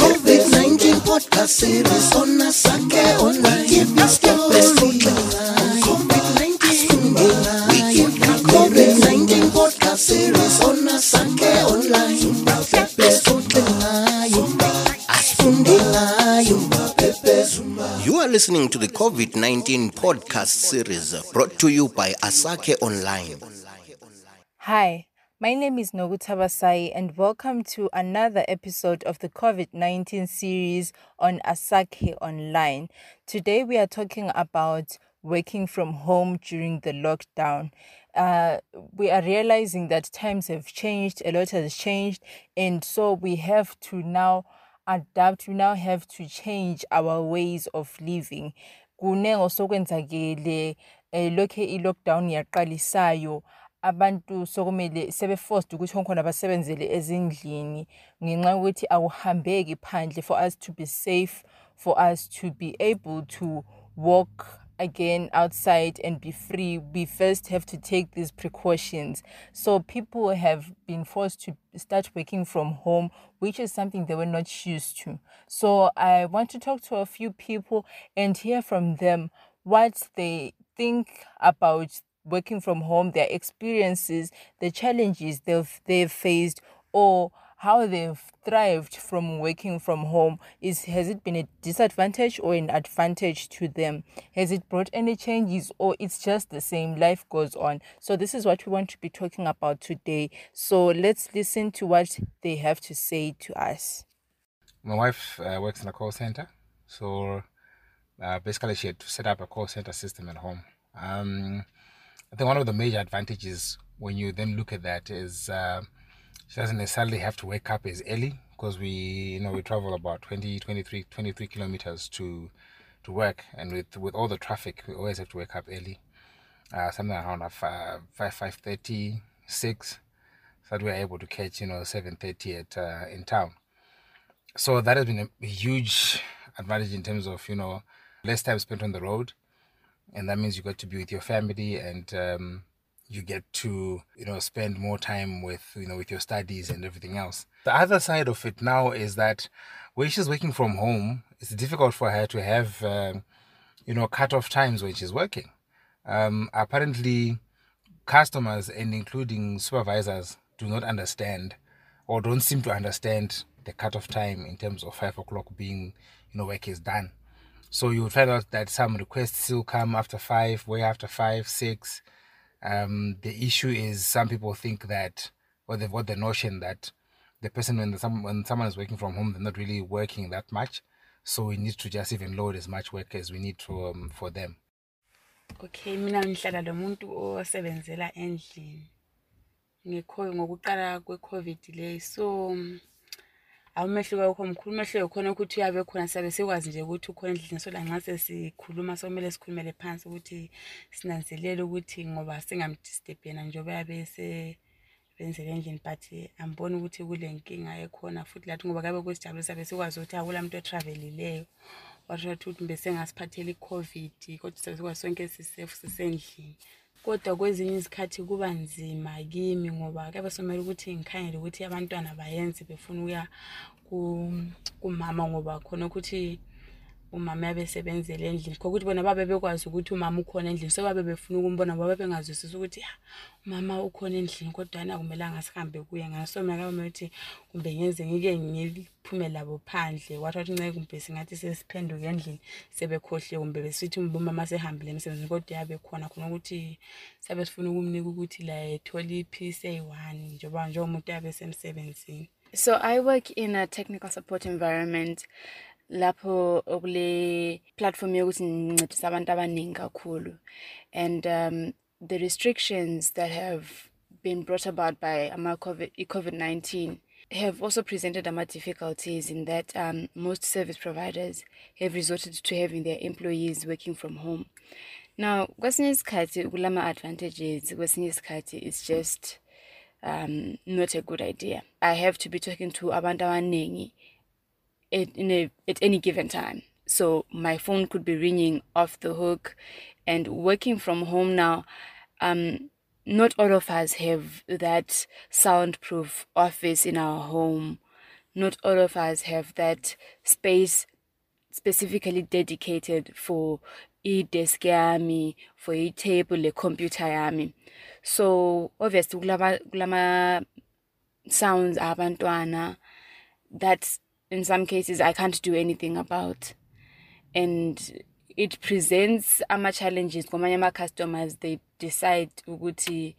COVID-19 podcast series on Asake Online. Give us the best COVID-19. We give you COVID-19 podcast series on Asake Online. Zumba, The best You are listening to the COVID 19 podcast series brought to you by Asake Online. Hi, my name is Nogutabasai and welcome to another episode of the COVID 19 series on Asake Online. Today we are talking about working from home during the lockdown. Uh, we are realizing that times have changed, a lot has changed, and so we have to now adapt, we now have to change our ways of living. Kuningi eh, lokhe i-lockdown yaqalisayo abantu sokumele sebe-forced ukuthi khona basebenzele ezindlini ngenxa yokuthi akuhambeki phandle for us to be safe for us to be able to walk again outside and be free. We first have to take these precautions. So people have been forced to start working from home which is something they were not used to. So i want to talk to a few people and hear from them what they think about working from home, their experiences, the challenges they've they've faced, or how they've thrived from working from home is has it been a disadvantage or an advantage to them? Has it brought any changes or it's just the same? Life goes on. So this is what we want to be talking about today. So let's listen to what they have to say to us. My wife uh, works in a call center. So uh, basically she had to set up a call center system at home. Um, I think one of the major advantages when you then look at that is uh, she doesn't necessarily have to wake up as early because we you know we travel about 20 23 23 kilometers to to work. And with with all the traffic we always have to wake up early. Uh, something around 5 5 5.30 6 so that we're able to catch you know 7.30 at uh, in town. So that has been a huge advantage in terms of you know less time spent on the road and that means you got to be with your family and um, you get to you know spend more time with you know with your studies and everything else. The other side of it now is that when she's working from home it's difficult for her to have um, you know cut off times when she's working. Um, apparently customers and including supervisors do not understand or don't seem to understand the cut off time in terms of five o'clock being you know work is done so you would find out that some requests still come after five, way after five, six. Um, the issue is some people think that, or they've got the notion that the person when the, when someone is working from home, they're not really working that much. So we need to just even load as much work as we need to um, for them. Okay, mina ngihlala lo muntu osebenzela endlini. Ngikho ngokuqala kwe-COVID le so awumehluko awukho mkhulu umehluko khona ukuthi uyabe khona siyabe sikwazi nje ukuthi ukhona endlini so lanxa sesikhuluma sokumele sikhulumele phansi ukuthi sinanzelele ukuthi ngoba singamdisturb yena njengoba yabe sebenzele endlini but amboni ukuthi kule nkinga ekhona futhi lathi ngoba kabe kusijabule siyabe sikwazi ukuthi akula muntu otravelileyo wathola ukuthi besengasiphathela i-covid kodwa siyabe sikwazi sonke sisefu sisendlini. Kodwa kwezinye izikhathi kuba nzima kimi ngoba kuyabe somele ukuthi ngikhangele ukuthi abantwana bayenze befuna ukuya kumama ngoba khona ukuthi umama yabesebenzela endlini. Kokuthi bona babe bekwazi ukuthi umama ukhona endlini so babe befuna ukumbona ngoba bengazwisisi ukuthi umama ukhona endlini kodwana akumelanga sihambe kuye ngaso. Mina kabe ukuthi kumbe ngenze ngike ngiphume labo phandle wathi wathi nceke kumbe singathi sesiphenduka endlini sebekhohle kumbe besithi umama sehambile emsebenzini kodwa yabe khona khona ukuthi sabe sifuna ukumnika ukuthi la ethola i-peace eyi-one njengoba njengomuntu yabe semsebenzini So I work in a technical support environment. Lapho okule platform yokuthi ngincedisa abantu abaningi kakhulu and um, the restrictions that have been brought about by ama COVID, COVID-19 have also presented ama difficulties in that um, most service providers have resorted to having their employees working from home. Now, kwesinye isikhathi kulama advantages, kwesinye isikhathi it's just um, not a good idea. I have to be talking to abantu abaningi at, in a, at any given time. So my phone could be ringing off the hook and working from home now. Um, not all of us have that soundproof office in our home. Not all of us have that space specifically dedicated for i-desk yami, for i-table le-computer yami. So obviously kulama, sounds abantwana that in some cases I can't do anything about. And it presents ama challenges kwamanye ama customers. They decide ukuthi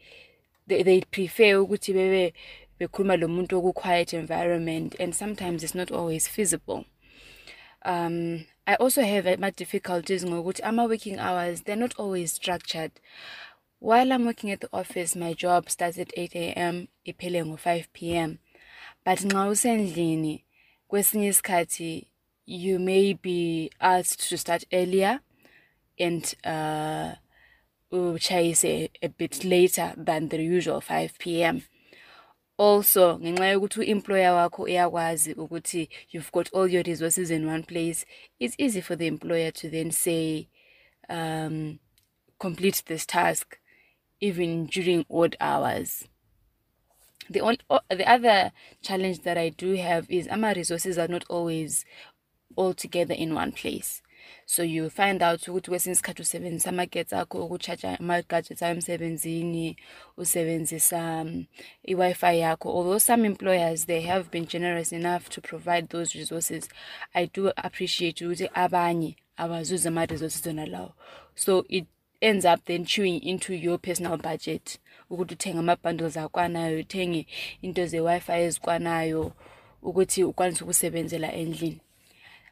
they, they prefer ukuthi bebe bekhuluma lo muntu quiet environment. And sometimes it's not always feasible. Um i also have my difficulties ngokuthi ama working hours they're not always structured. While i'm working at the office my job starts at 8 a.m iphele ngo-5 p.m but nxa usendlini kwesinye isikhathi you may be asked to start earlier and uh uchayise a bit later than the usual 5 p.m also ngenxa yokuthi u-employer wakho uyakwazi ukuthi you've got all your resources in one place it's easy for the employer to then say um, complete this task even during odd hours the only the other challenge that i do have is ama resources are not always all together in one place. So you find out ukuthi kwesinye isikhathi usebenzisa amagetsi akho okuchaja ama-gadgets emsebenzini usebenzisa um, i-wi-fi yakho. Although some employers they have been generous enough to provide those resources i do appreciate ukuthi abanye abazuzi ama-resources ona lawo so it ends up then chewing into your personal budget. Ukuthi uthenge ama-bundles akwanayo uthenge into ze-wi-fi ezikwanayo ukuthi ukwanise ukusebenzela endlini.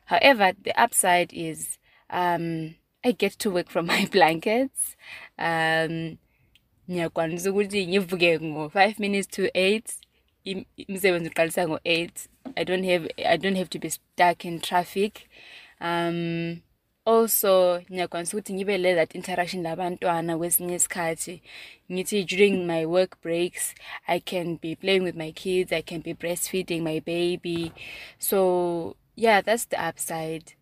However the upside is um i get to work from my blankets. Um ngiyakwanisa ukuthi ngivuke ngo-five minutes to eight. Umsebenzi uqalisa ngo-eight. I don't have i don't have to be stuck in traffic. Um also ngiyakwanisa ukuthi ngibe le that interaction labantwana kwesinye isikhathi. Ngithi during my work breaks i can be playing with my kids i can be breastfeeding my baby. So yeah that's the upside.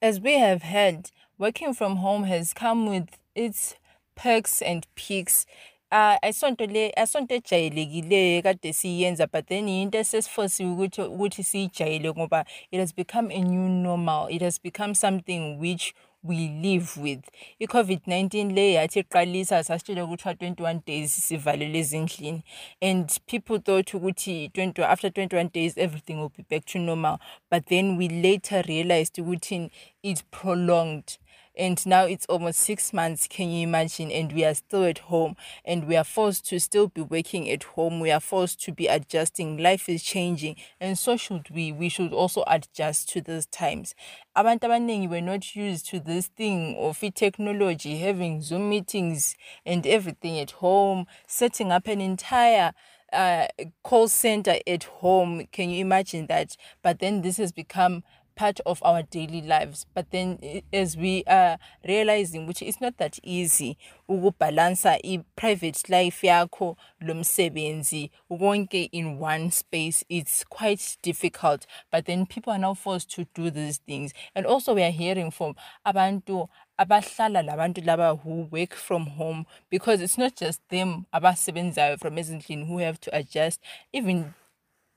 As we have heard, working from home has come with its perks and peaks. Uh, ayisonto le asonto ejayelekileyo kade siyenza but then into esesifosiwe ukuthi ukuthi siyijayele ngoba it has become a new normal. It has become something which we live with. I-covid-19 le yathi iqalisa sasitshele kuthiwa 21 days sivalele ezindlini. And people thought ukuthi 20, after 21 days everything will be back to normal. But then we later realized ukuthi it's prolonged and now it's almost six months can you imagine? And we are still at home and we are forced to still be working at home. We are forced to be adjusting. Life is changing and so should we. We should also adjust to these times. Abantu abaningi were not used to this thing of technology having zoom meetings and everything at home setting up an entire uh, call center at home. Can you imagine that? But then this has become part of our daily lives. But then as we are realizing which it's not that easy ukubalansa i-private life yakho lo msebenzi konke in one space it's quite difficult. But then people are now forced to do these things. And also we are hearing from abantu abahlala labantu laba who work from home because it's not just them abasebenzayo from ezindlini who have to adjust. Even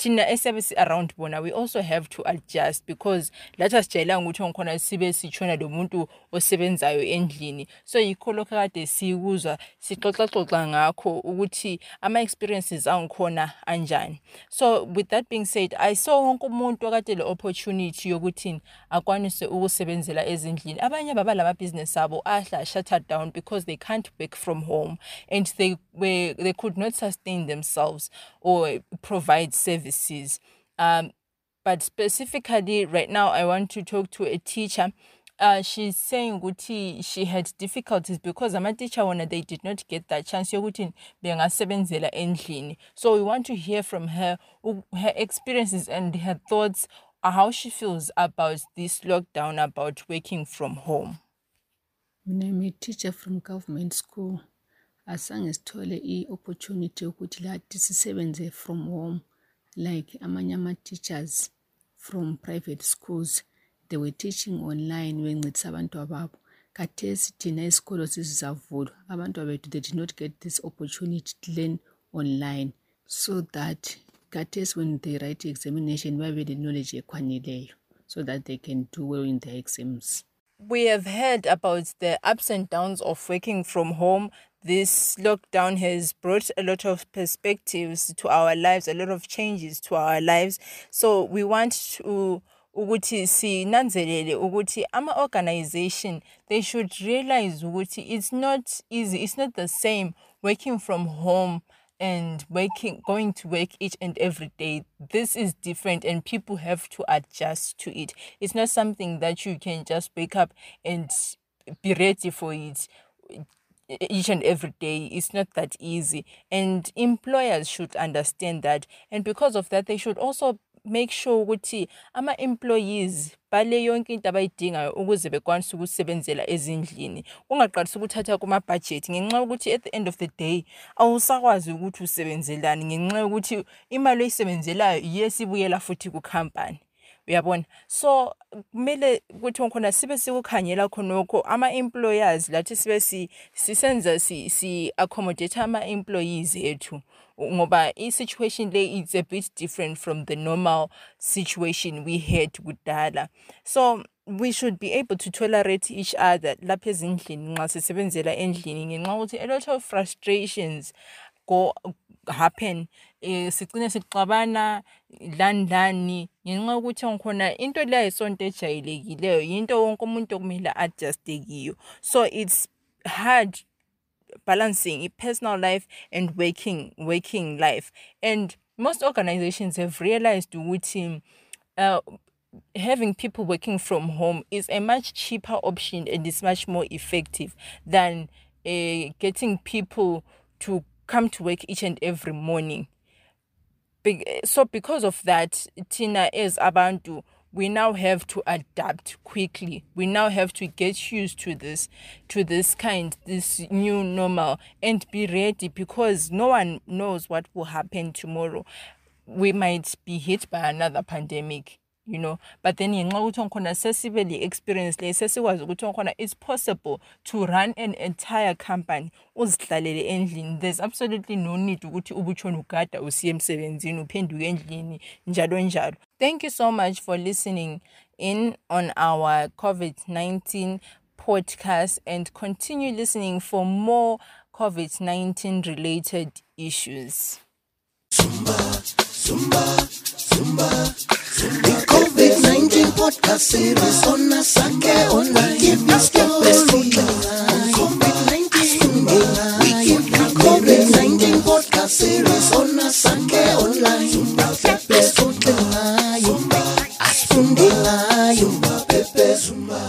thina esiyabe si-around bona we also have to adjust because lathi asijayelanga ukuthi ngikhona sibe sitshona lo muntu osebenzayo endlini. So yikho lokho kade sikuzwa sixoxaxoxa ngakho ukuthi ama-experiences angikhona anjani. So with that being said i saw wonke umuntu okade le opportunity yokuthi akwanise ukusebenzela ezindlini. Abanye baba lamabhizinesi abo ahla shuttered down because they can't work from home and they were they could not sustain themselves or provide services um but specifically right now i want to talk to a teacher. Uh, she's saying ukuthi she had difficulties because ama-teacher wona they did not get that chance yokuthi bengasebenzela endlini. So we want to hear from her her experiences and her thoughts how she feels about this lockdown about working from home. Mina a teacher from government school. Asange sithole i-opportunity yokuthi lathi sisebenze from home like amanye ama-teachers from private schools they were teaching online bencedisa abantu ababo. Khathesi thina isikolo sesizavulwa abantwana bethu they did not get this opportunity to learn online. So that khathesi when they write examination babe le-knowledge ekwanileyo so that they can do well in their exams. We have heard about the ups and downs of working from home. This lockdown has brought a lot of perspectives to our lives, a lot of changes to our lives. So we want to ukuthi sinanzelele ukuthi ama organization they should realize ukuthi it's not easy it's not the same working from home and working going to work each and every day. This is different and people have to adjust to it. It's not something that you can just wake up and be ready for it each and every day it's not that easy. And employers should understand that. And because of that they should also make sure ukuthi ama-employees bale yonke into abayidingayo ukuze bekwanise ukusebenzela ezindlini. Kungaqalisa ukuthatha kumabhajethi ngenxa yokuthi at the end of the day awusakwazi ukuthi usebenzelani ngenxa yokuthi imali oyisebenzelayo iye sibuyela futhi kukhampani uyabona? So kumele ukuthi khona sibe sikukhangela khonokho ama-employers lathi sibe sisenza si-accommodate ama-employees ethu ngoba i-situation le is a bit different from the normal situation we had kudala. So we should be able to tolerate each other lapha ezindlini nxa sisebenzela endlini ngenxa ukuthi a lot of frustrations go happen eh sigcine sixabana lani lani ngenxa yokuthi ngikhona into le ayisonto ejayelekileyo into wonke umuntu okumele adjust kiyo. So it's hard balancing personal life and working working life. And most organizations have realized ukuthi uh, having people working from home is a much cheaper option and is much more effective than uh, getting people to come to work each and every morning. So because of that tina as abantu we now have to adapt quickly. We now have to get used to this to this kind this new normal and be ready because no one knows what will happen tomorrow. We might be hit by another pandemic you know. But then ngenxa yokuthi ngikhona sesibe le experience le sesikwazi ukuthi ngikhona it's possible to run an entire company uzihlalele endlini. There's absolutely no need ukuthi ubutshona ugada usiye emsebenzini uphenduke endlini njalo njalo. Thank you so much for listening in on our covid-19 podcast and continue listening for more covid-19 related issues. Zumba, The COVID-19 podcast series Online. Give us the best COVID-19. We give the COVID-19 podcast series on Asake Online. The best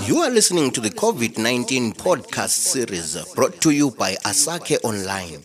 You are listening to the COVID 19 podcast series brought to you by Asake Online.